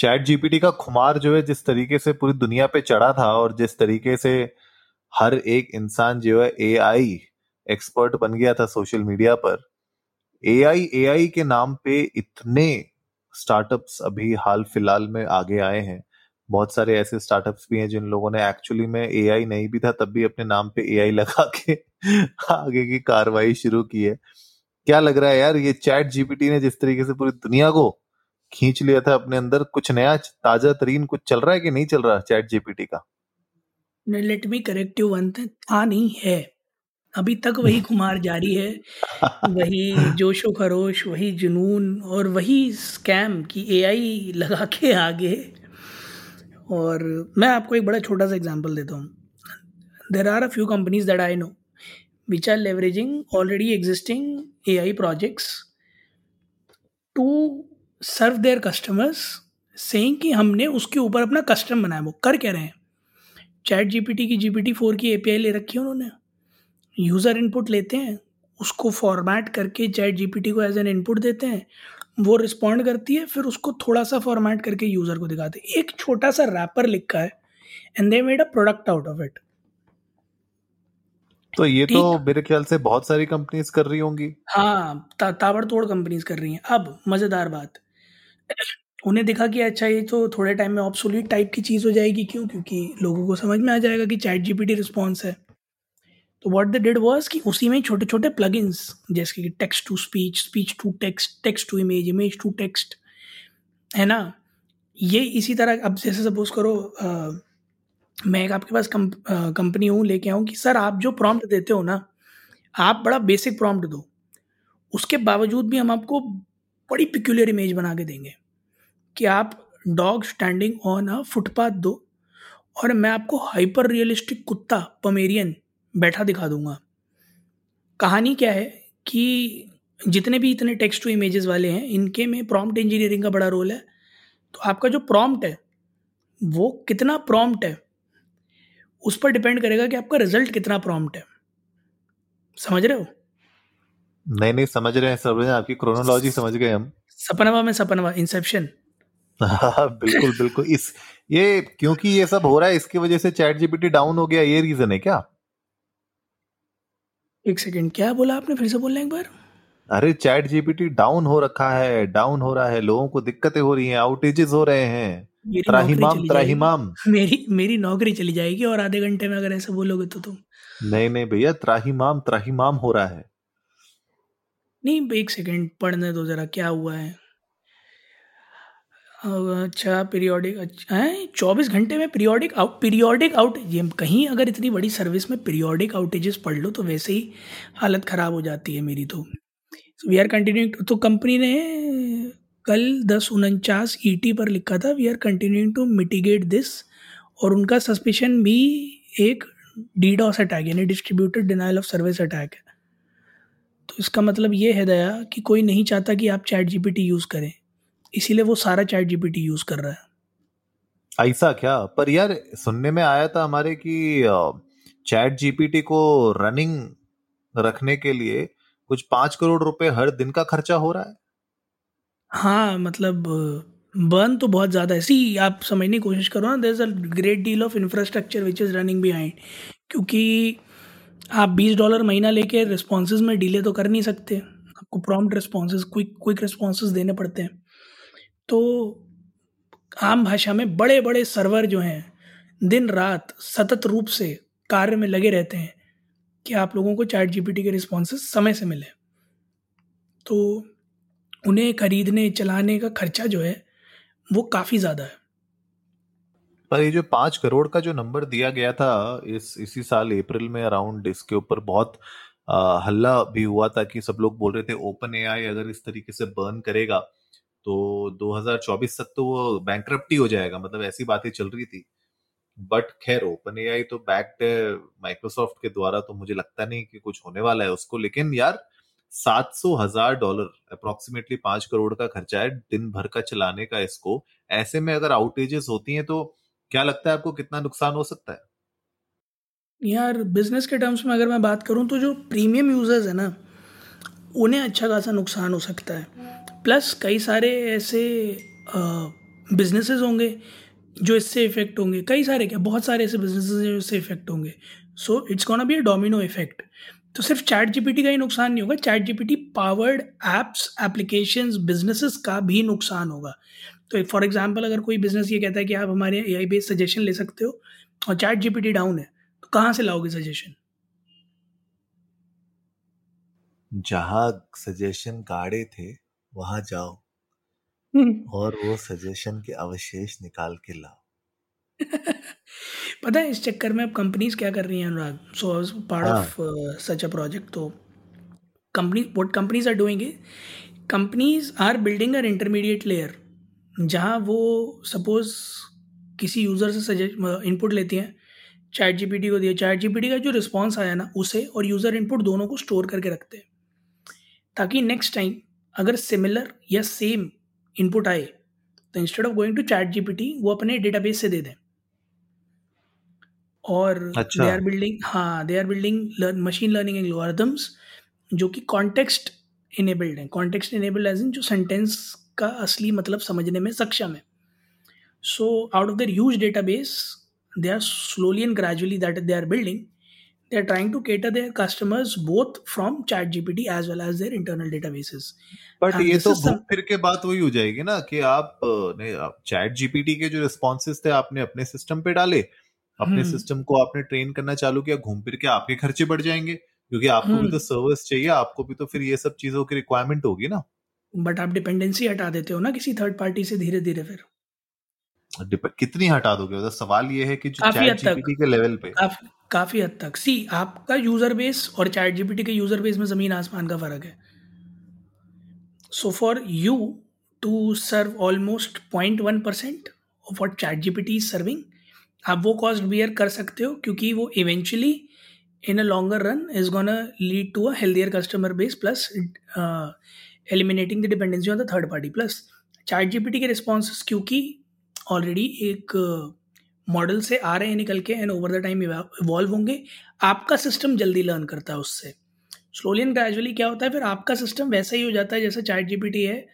Chat GPT का खुमार जो है, जिस तरीके से पूरी दुनिया पे चढ़ा था और जिस तरीके से हर एक इंसान जो है एआई एक्सपर्ट बन गया था सोशल मीडिया पर। एआई एआई के नाम पे इतने स्टार्टअप्स अभी हाल फ़िलहाल में आगे आए हैं। बहुत सारे ऐसे स्टार्टअप्स भी हैं जिन लोगों ने एक्चुअली में एआई नहीं भी था, तब भी अपने नाम पे एआई लगा के आगे की कार्रवाई शुरू की है। क्या लग रहा है यार, ये चैट जीपीटी ने जिस तरीके से पूरी दुनिया को खींच लिया था अपने अंदर कुछ नया ताज़ा तरीन कुछ चल रहा है कि नहीं चल रहा चैट जीपीटी का? Let me correct you one हाँ नहीं है। अभी तक वही कुमार जारी है वही जोशो खरोश वही जुनून और वही स्कैम की एआई लगा के आगे। और मैं आपको एक बड़ा छोटा सा एग्जांपल देता हूँ। There are a few companies that I know which are leveraging already existing A I projects to serve their customers saying कि हमने उसके ऊपर अपना कस्टम बनाया। वो कर क्या रहे हैं? चैट जीपीटी की जीपीटी फोर की एपीआई ले रखी है उन्होंने। यूज़र इनपुट लेते हैं उसको फॉर्मेट करके चैट जीपीटी को एज एन इनपुट देते हैं। वो रिस्पॉन्ड करती है फिर उसको थोड़ा सा फॉर्मेट करके यूज़र को दिखाते हैं। एक छोटा सा रैपर लिखा है and they made a product out of it तो ये तो मेरे ख्याल से बहुत सारी कंपनीज़ कर रही होंगी। हाँ ता, ताबड़तोड़ कंपनीज़ कर रही हैं। अब मज़ेदार बात उन्हें देखा कि अच्छा ये तो थोड़े टाइम में ऑब्सोल्यूट टाइप की चीज़ हो जाएगी। क्यों? क्योंकि लोगों को समझ में आ जाएगा कि चैट जीपीटी रिस्पॉन्स है। तो व्हाट द डिड वॉज़ कि उसी में छोटे छोटे प्लगइन्स जैसे कि text to speech speech to text text to image image to text है ना? ये इसी तरह अब जैसे सपोज़ करो आ, मैं एक आपके पास कंपनी हूँ लेके आऊँ कि सर आप जो प्रॉम्प्ट देते हो ना आप बड़ा बेसिक प्रॉम्प्ट दो। उसके बावजूद भी हम आपको बड़ी पिक्यूलर इमेज बना के देंगे कि आप dog standing on a footpath दो और मैं आपको हाइपर रियलिस्टिक कुत्ता पमेरियन बैठा दिखा दूँगा। कहानी क्या है कि जितने भी इतने टेक्स्ट टू इमेजेस वाले हैं, इनके में प्रॉम्प्ट इंजीनियरिंग का बड़ा रोल है। तो आपका जो प्रॉम्प्ट है, वो कितना प्रॉम्प्ट है, उस पर डिपेंड करेगा कि आपका रिज़ल्ट कितना प्रॉम्प्ट है। समझ रहे हो? नहीं नहीं समझ रहे हैं हैं आपकी क्रोनोलॉजी समझ गए हम। सपनवा में सपनवा इंसेप्शन बिल्कुल बिल्कुल। इस ये क्योंकि ये सब हो रहा है इसकी वजह से चैट जीपीटी डाउन हो गया ये रीजन है क्या? एक सेकंड क्या बोला आपने? फिर से बोलना एक बार। अरे चैट जीपीटी डाउन हो रखा है डाउन हो रहा है लोगों को दिक्कतें हो रही हैं आउटेजेस हो रहे हैं। त्राहिमाम त्राहिमाम मेरी मेरी नौकरी चली जाएगी और आधे घंटे में अगर ऐसे बोलोगे तो तुम। नहीं नहीं भैया त्राहिमाम त्राहिमाम हो रहा है। नहीं, एक सेकंड पढ़ने दो जरा, क्या हुआ है? अच्छा पीरियोडिक अच्छा है? चौबीस घंटे में पीरियोडिक आउट पीरियोडिक आउट ये कहीं अगर इतनी बड़ी सर्विस में पीरियोडिक आउटेजेस पढ़ लो तो वैसे ही हालत ख़राब हो जाती है मेरी तो। वी आर कंटिन्यूइंग तो कंपनी ने कल दस उनचास ई e पर लिखा था we are continuing to mitigate this और उनका सस्पेशन भी एक डीडॉस अटैक यानी distributed denial of service attack है। तो इसका मतलब ये है दया कि कोई नहीं चाहता कि आप चैट जीपीटी यूज़ करें। इसीलिए वो सारा चैट जीपीटी यूज़ कर रहा है। ऐसा क्या? पर यार सुनने में आया था हमारे कि चैट जीपीटी को रनिंग रखने के लिए कुछ पाँच करोड़ रुपए हर दिन का खर्चा हो रहा है। हाँ मतलब बर्न तो बहुत ज़्यादा है। सी आप समझने की कोशिश करो ना there is a great deal of infrastructure which is running behind क्योंकि आप बीस डॉलर महीना लेके रिस्पॉन्सेज में डिले तो कर नहीं सकते। आपको prompt responses quick quick responses देने पड़ते हैं। तो आम भाषा में बड़े बड़े सर्वर जो हैं, दिन रात सतत रूप से कार्य में लगे रहते हैं कि आप लोगों को चैट जीपीटी के रिस्पॉन्सेज समय से मिले। तो उन्हें खरीदने, चलाने का खर्चा जो है, वो काफ़ी ज़्यादा है। पर ये जो पाँच करोड़ का जो नंबर दिया गया था इस इसी साल अप्रैल में अराउंड इसके ऊपर बहुत आ, हल्ला भी हुआ था कि सब लोग बोल रहे थे ओपन एआई अगर इस तरीके से बर्न करेगा तो 2024 तक तो वो बैंक हो जाएगा। मतलब ऐसी बातें चल रही थी। बट खैर ओपन एआई तो बैक्ड माइक्रोसॉफ्ट के द्वारा तो मुझे लगता नहीं कि कुछ होने वाला है उसको। लेकिन यार सात सौ हज़ार डॉलर अप्रोक्सीमेटली पाँच करोड़ का खर्चा है दिन भर का चलाने का इसको। ऐसे में अगर आउटेजेस होती हैं तो क्या लगता है आपको कितना नुकसान हो सकता है? यार बिज़नेस के टर्म्स में अगर मैं बात करूँ तो जो प्रीमियम यूज़र्स है ना, उन्हें अच्छा खासा नुकसान हो सकता है। प्लस कई सारे ऐसे बिजनेसेस होंगे जो इससे इफ़ेक्ट होंगे। कई सारे क्या, बहुत सारे ऐसे बिजनेसेस हैं जो इससे इफ़ेक्ट होंगे। So it's can be a domino effect तो सिर्फ़ चैट जीपीटी का ही नुकसान नहीं होगा chat GPT powered apps applications businesses का भी नुकसान होगा। तो फॉर एग्ज़ाम्पल अगर कोई बिज़नेस ये कहता है कि आप हमारे ए आई बेस्ड सजेशन ले सकते हो और चैट जीपीटी डाउन है तो कहाँ से लाओगे सजेशन जहाँ सजेशन गाड़े थे वहाँ जाओ। हम्म। और वो सजेशन के अवशेष निकाल के लाओ। पता है इस चक्कर में अब कंपनीज़ क्या कर रही हैं Anurag? So part of such a project तो company what companies are doing companies are building uh intermediate layer जहाँ वो सपोज़ किसी यूज़र से सजेस्ट इनपुट लेती हैं चैट जीपीटी को दिया चैट जीपीटी का जो रिस्पॉन्स आया ना उसे और यूज़र इनपुट दोनों को स्टोर करके रखते हैं। ताकि नेक्स्ट टाइम अगर सिमिलर या सेम इनपुट आए तो instead of going to chat GPT वो अपने डेटाबेस से दे दें। और दे आर बिल्डिंग हाँ they are building machine learning algorithms जो कि कॉन्टेक्स्ट इनेबल्ड हैं। कॉन्टेक्स्ट इनेबल्ड एज इन जो सेंटेंस का असली मतलब समझने में सक्षम है so out of their huge database they are slowly and gradually that they are building they are trying to cater their customers both from chat gpt as well as their internal databases but ये तो घूम फिर के बात वही हो जाएगी ना कि आप नहीं आप चैट जीपीटी के जो रिस्पॉन्सेज थे आपने अपने सिस्टम पे डाले अपने सिस्टम हम्म। को आपने ट्रेन करना चालू किया घूम फिर के आपके खर्चे बढ़ जाएँगे क्योंकि आपको भी हम्म। तो सर्विस चाहिए आपको भी तो फिर ये सब चीज़ों की रिक्वायरमेंट होगी ना बट आप डिपेंडेंसी हटा देते हो ना किसी थर्ड पार्टी से धीरे धीरे फिर। कितनी हटा दोगे? मतलब सवाल ये है कि जो चैट जीपीटी के लेवल पे। काफ़ी काफ़ी हद तक। सी आपका यूज़र बेस और चैट जीपीटी के यूज़र बेस में ज़मीन आसमान का फ़र्क है। So for you to serve almost point one percent of what chat GPT is serving आप वो कॉस्ट बियर कर सकते हो क्योंकि वो eventually in a longer run is gonna lead to a healthier customer base plus eliminating the dependency on the third party plus chat GPT के response क्योंकि already एक मॉडल uh, से आ रहे हैं निकल के and over the time evolve होंगे आपका सिस्टम जल्दी लर्न करता है उससे। स्लोली एंड ग्रेजुअली क्या होता है फिर आपका सिस्टम वैसा ही हो जाता है जैसा चैट जीपीटी है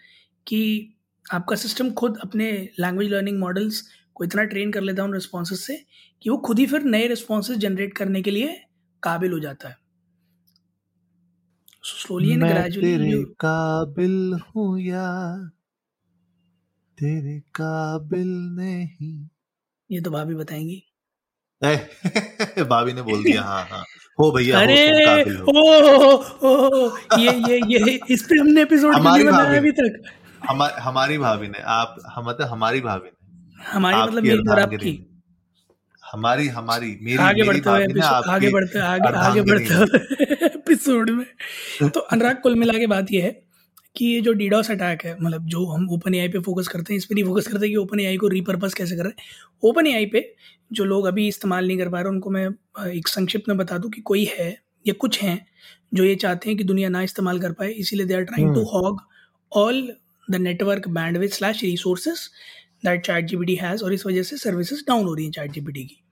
कि आपका सिस्टम खुद अपने लैंग्वेज लर्निंग मॉडल्स को इतना ट्रेन कर लेता है उन रिस्पॉन्स से कि वो खुद ही फिर नए रिस्पॉन्स जनरेट करने के लिए काबिल हो जाता है। ग्रेजुअली काबिल हूँ या तेरे काबिल नहीं। ये तो भाभी बताएँगी। भाभी ने बोल दिया हाँ हाँ। हो भैया अरे हो, ओ, ओ, ओ, ये ये ये इस पे हमने एपिसोड हमारी भाभी अभी तक। हमारी हमारी भाभी ने आप हम मतलब हमारी भाभी ने। हमारी मतलब मेरी और आपकी। हमारी हमारी मेरी आगे बढ़ते हुए आगे बढ़ते आगे आगे बढ़ते हुए एपिसोड में। तो अनुराग कुल मिला के बात यह है कि ये जो डीडॉस अटैक है मतलब जो हम ओपन ए पे फोकस करते हैं इस पर नहीं फोकस करते कि ओपन ए को रीपर्पज कैसे कर रहे हैं। ओपन ए पे जो लोग अभी इस्तेमाल नहीं कर पा रहे उनको मैं एक संक्षिप्त में बता दूँ कि कोई है या कुछ हैं जो ये चाहते हैं कि दुनिया ना इस्तेमाल कर पाए इसीलिए they are trying to hog all the network bandwidth slash resources that chat G has और इस वजह से सर्विसेज़ डाउन हो रही हैं चैट जी की।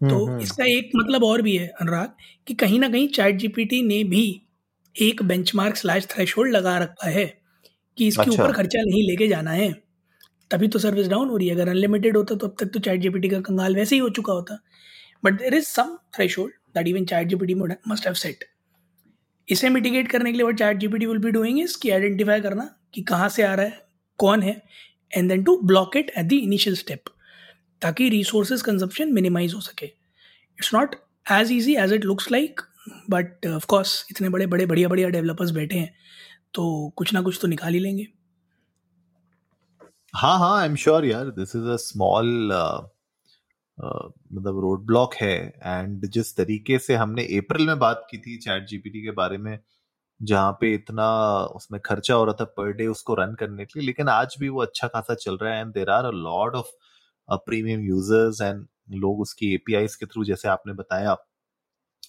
तो हम्म, हम्म। इसका एक मतलब और भी है अनुराग कि कहीं ना कहीं चैट जी ने भी एक बेंचमार्क स्लैश थ्रेशोल्ड लगा रखा है कि इसके ऊपर अच्छा। ऊपर खर्चा नहीं लेके जाना है। तभी तो सर्विस डाउन हो रही है। अगर अनलिमिटेड होता तो अब तक तो चैट जीपीटी का कंगाल वैसे ही हो चुका होता। But there is some threshold that even chat GPT must have set इसे मिटिगेट करने के लिए वो chat GPT will be doing is कि आइडेंटिफाई करना कि कहाँ से आ रहा है कौन है and then to block it at the initial step ताकि रिसोर्सेज कंजप्शन मिनिमाइज हो सके। It's not as easy as it looks like but of course इतने बड़े बड़े, बढ़िया बढ़िया डेवलपर्स बैठे हैं तो कुछ ना कुछ तो निकाल ही लेंगे। हाँ हाँ आई एम श्योर यार दिस इज़ अ स्मॉल मतलब रोड ब्लॉक है एंड जिस तरीके से हमने अप्रैल में बात की थी चैट जीपीटी के बारे में, जहाँ पे इतना उसमें खर्चा हो रहा था पर डे उसको रन करने के लिए, लेकिन आज भी वो अच्छा खासा चल रहा है and there are a lot of premium users and लोग उसकी एपीआई के थ्रू जैसे आपने बताया,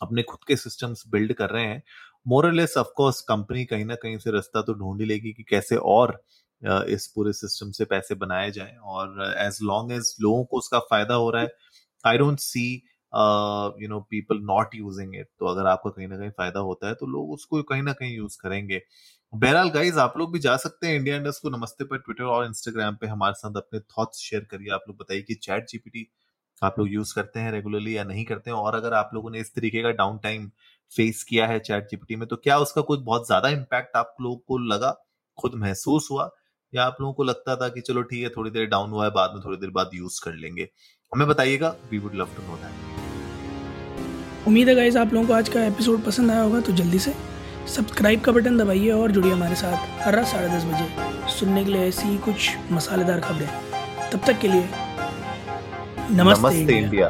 अपने खुद के सिस्टम्स बिल्ड कर रहे हैं मोरलेस ऑफकोर्स कंपनी कहीं ना कहीं से रास्ता तो ढूंढ ही लेगी कि कैसे और इस पूरे सिस्टम से पैसे बनाए जाए और एज लॉन्ग एज लोगों को उसका फ़ायदा हो रहा है I don't see you know people not using it तो अगर आपका कहीं ना कहीं फ़ायदा होता है तो लोग उसको कहीं ना कहीं यूज़ करेंगे। बहरहाल गाइज़ आप लोग भी जा सकते हैं इंडिया इंडस्ट को। नमस्ते पर ट्विटर और इंस्टाग्राम पे हमारे साथ अपने थॉट्स शेयर करिए। आप लोग बताइए कि चैट जीपीटी आप लोग यूज़ करते हैं रेगुलरली या नहीं करते हैं? और अगर आप लोगों ने इस तरीके का डाउन टाइम फेस किया है चैट जीपीटी में तो क्या उसका कुछ बहुत ज़्यादा इम्पैक्ट आप लोगों को लगा? खुद महसूस हुआ? या आप लोगों को लगता था कि चलो ठीक है, थोड़ी देर डाउन हुआ है, बाद में थोड़ी देर बाद यूज़ कर लेंगे? हमें बताइएगा। We would love to know that उम्मीद है गाइस आप लोगों को आज का एपिसोड पसंद आया होगा तो जल्दी से सब्सक्राइब का बटन दबाइए और जुड़िए हमारे साथ हर रात साढ़े दस बजे सुनने के लिए ऐसी कुछ मसालेदार खबरें तब तक के लिए नमस्ते, नमस्ते इंडिया, इंडिया।